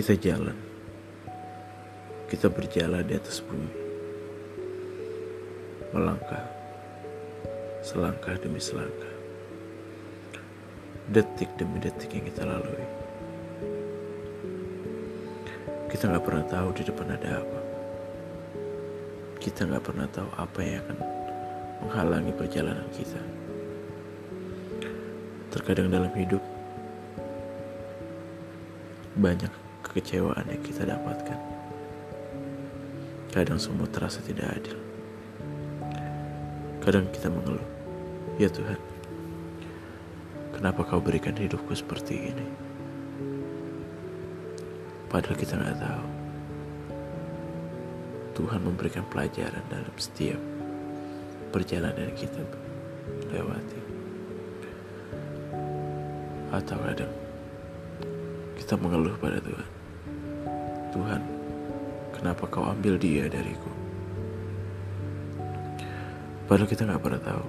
Kita jalan. Kita berjalan di atas bumi. Melangkah. Selangkah demi selangkah. Detik demi detik yang kita lalui. Kita nggak pernah tahu di depan ada apa. Kita nggak pernah tahu apa yang akan menghalangi perjalanan kita. Terkadang dalam hidup banyak kekecewaan yang kita dapatkan. Kadang semua terasa tidak adil. Kadang kita mengeluh, ya Tuhan, kenapa kau berikan hidupku seperti ini? Padahal kita nggak tahu. Tuhan memberikan pelajaran dalam setiap perjalanan kita lewati. Atau kadang kita mengeluh pada Tuhan. Tuhan, kenapa kau ambil dia dariku? Padahal kita nggak pernah tahu.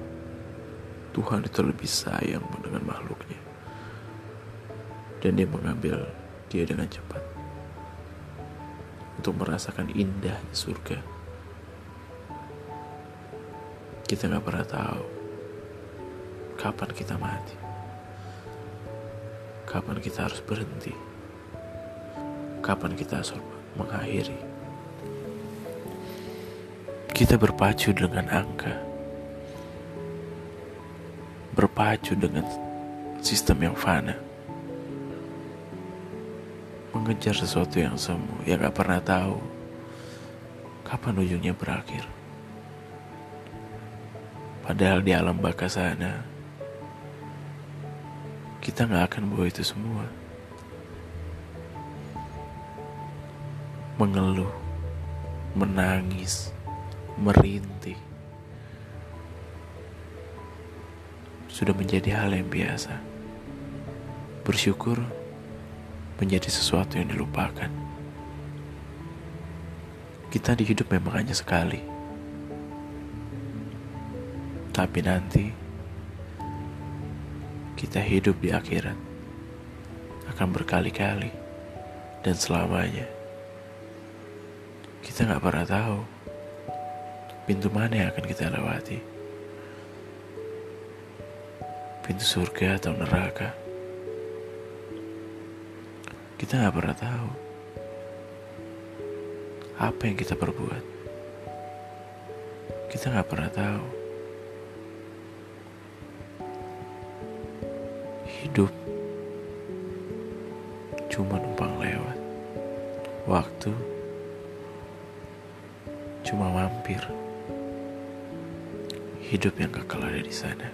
Tuhan itu lebih sayang dengan makhluknya. Dan dia mengambil dia dengan cepat. Untuk merasakan indahnya surga. Kita nggak pernah tahu kapan kita mati. Kapan kita harus berhenti. Kapan kita mengakhiri. Kita berpacu dengan angka. Berpacu dengan sistem yang fana. Mengejar sesuatu yang semu, yang gak pernah tahu kapan ujungnya berakhir. Padahal di alam baka sana, kita gak akan bawa itu semua. Mengeluh, menangis, merintih. Sudah menjadi hal yang biasa. Bersyukur menjadi sesuatu yang dilupakan. Kita di hidup memang hanya sekali. Tapi nanti kita hidup di akhirat akan berkali-kali dan selamanya. Kita nggak pernah tahu pintu mana yang akan kita lewati. Pintu surga atau neraka. Kita nggak pernah tahu apa yang kita perbuat. Kita nggak pernah tahu hidup cuma numpang lewat. Waktu cuma mampir. Hidup yang kekal ada di sana.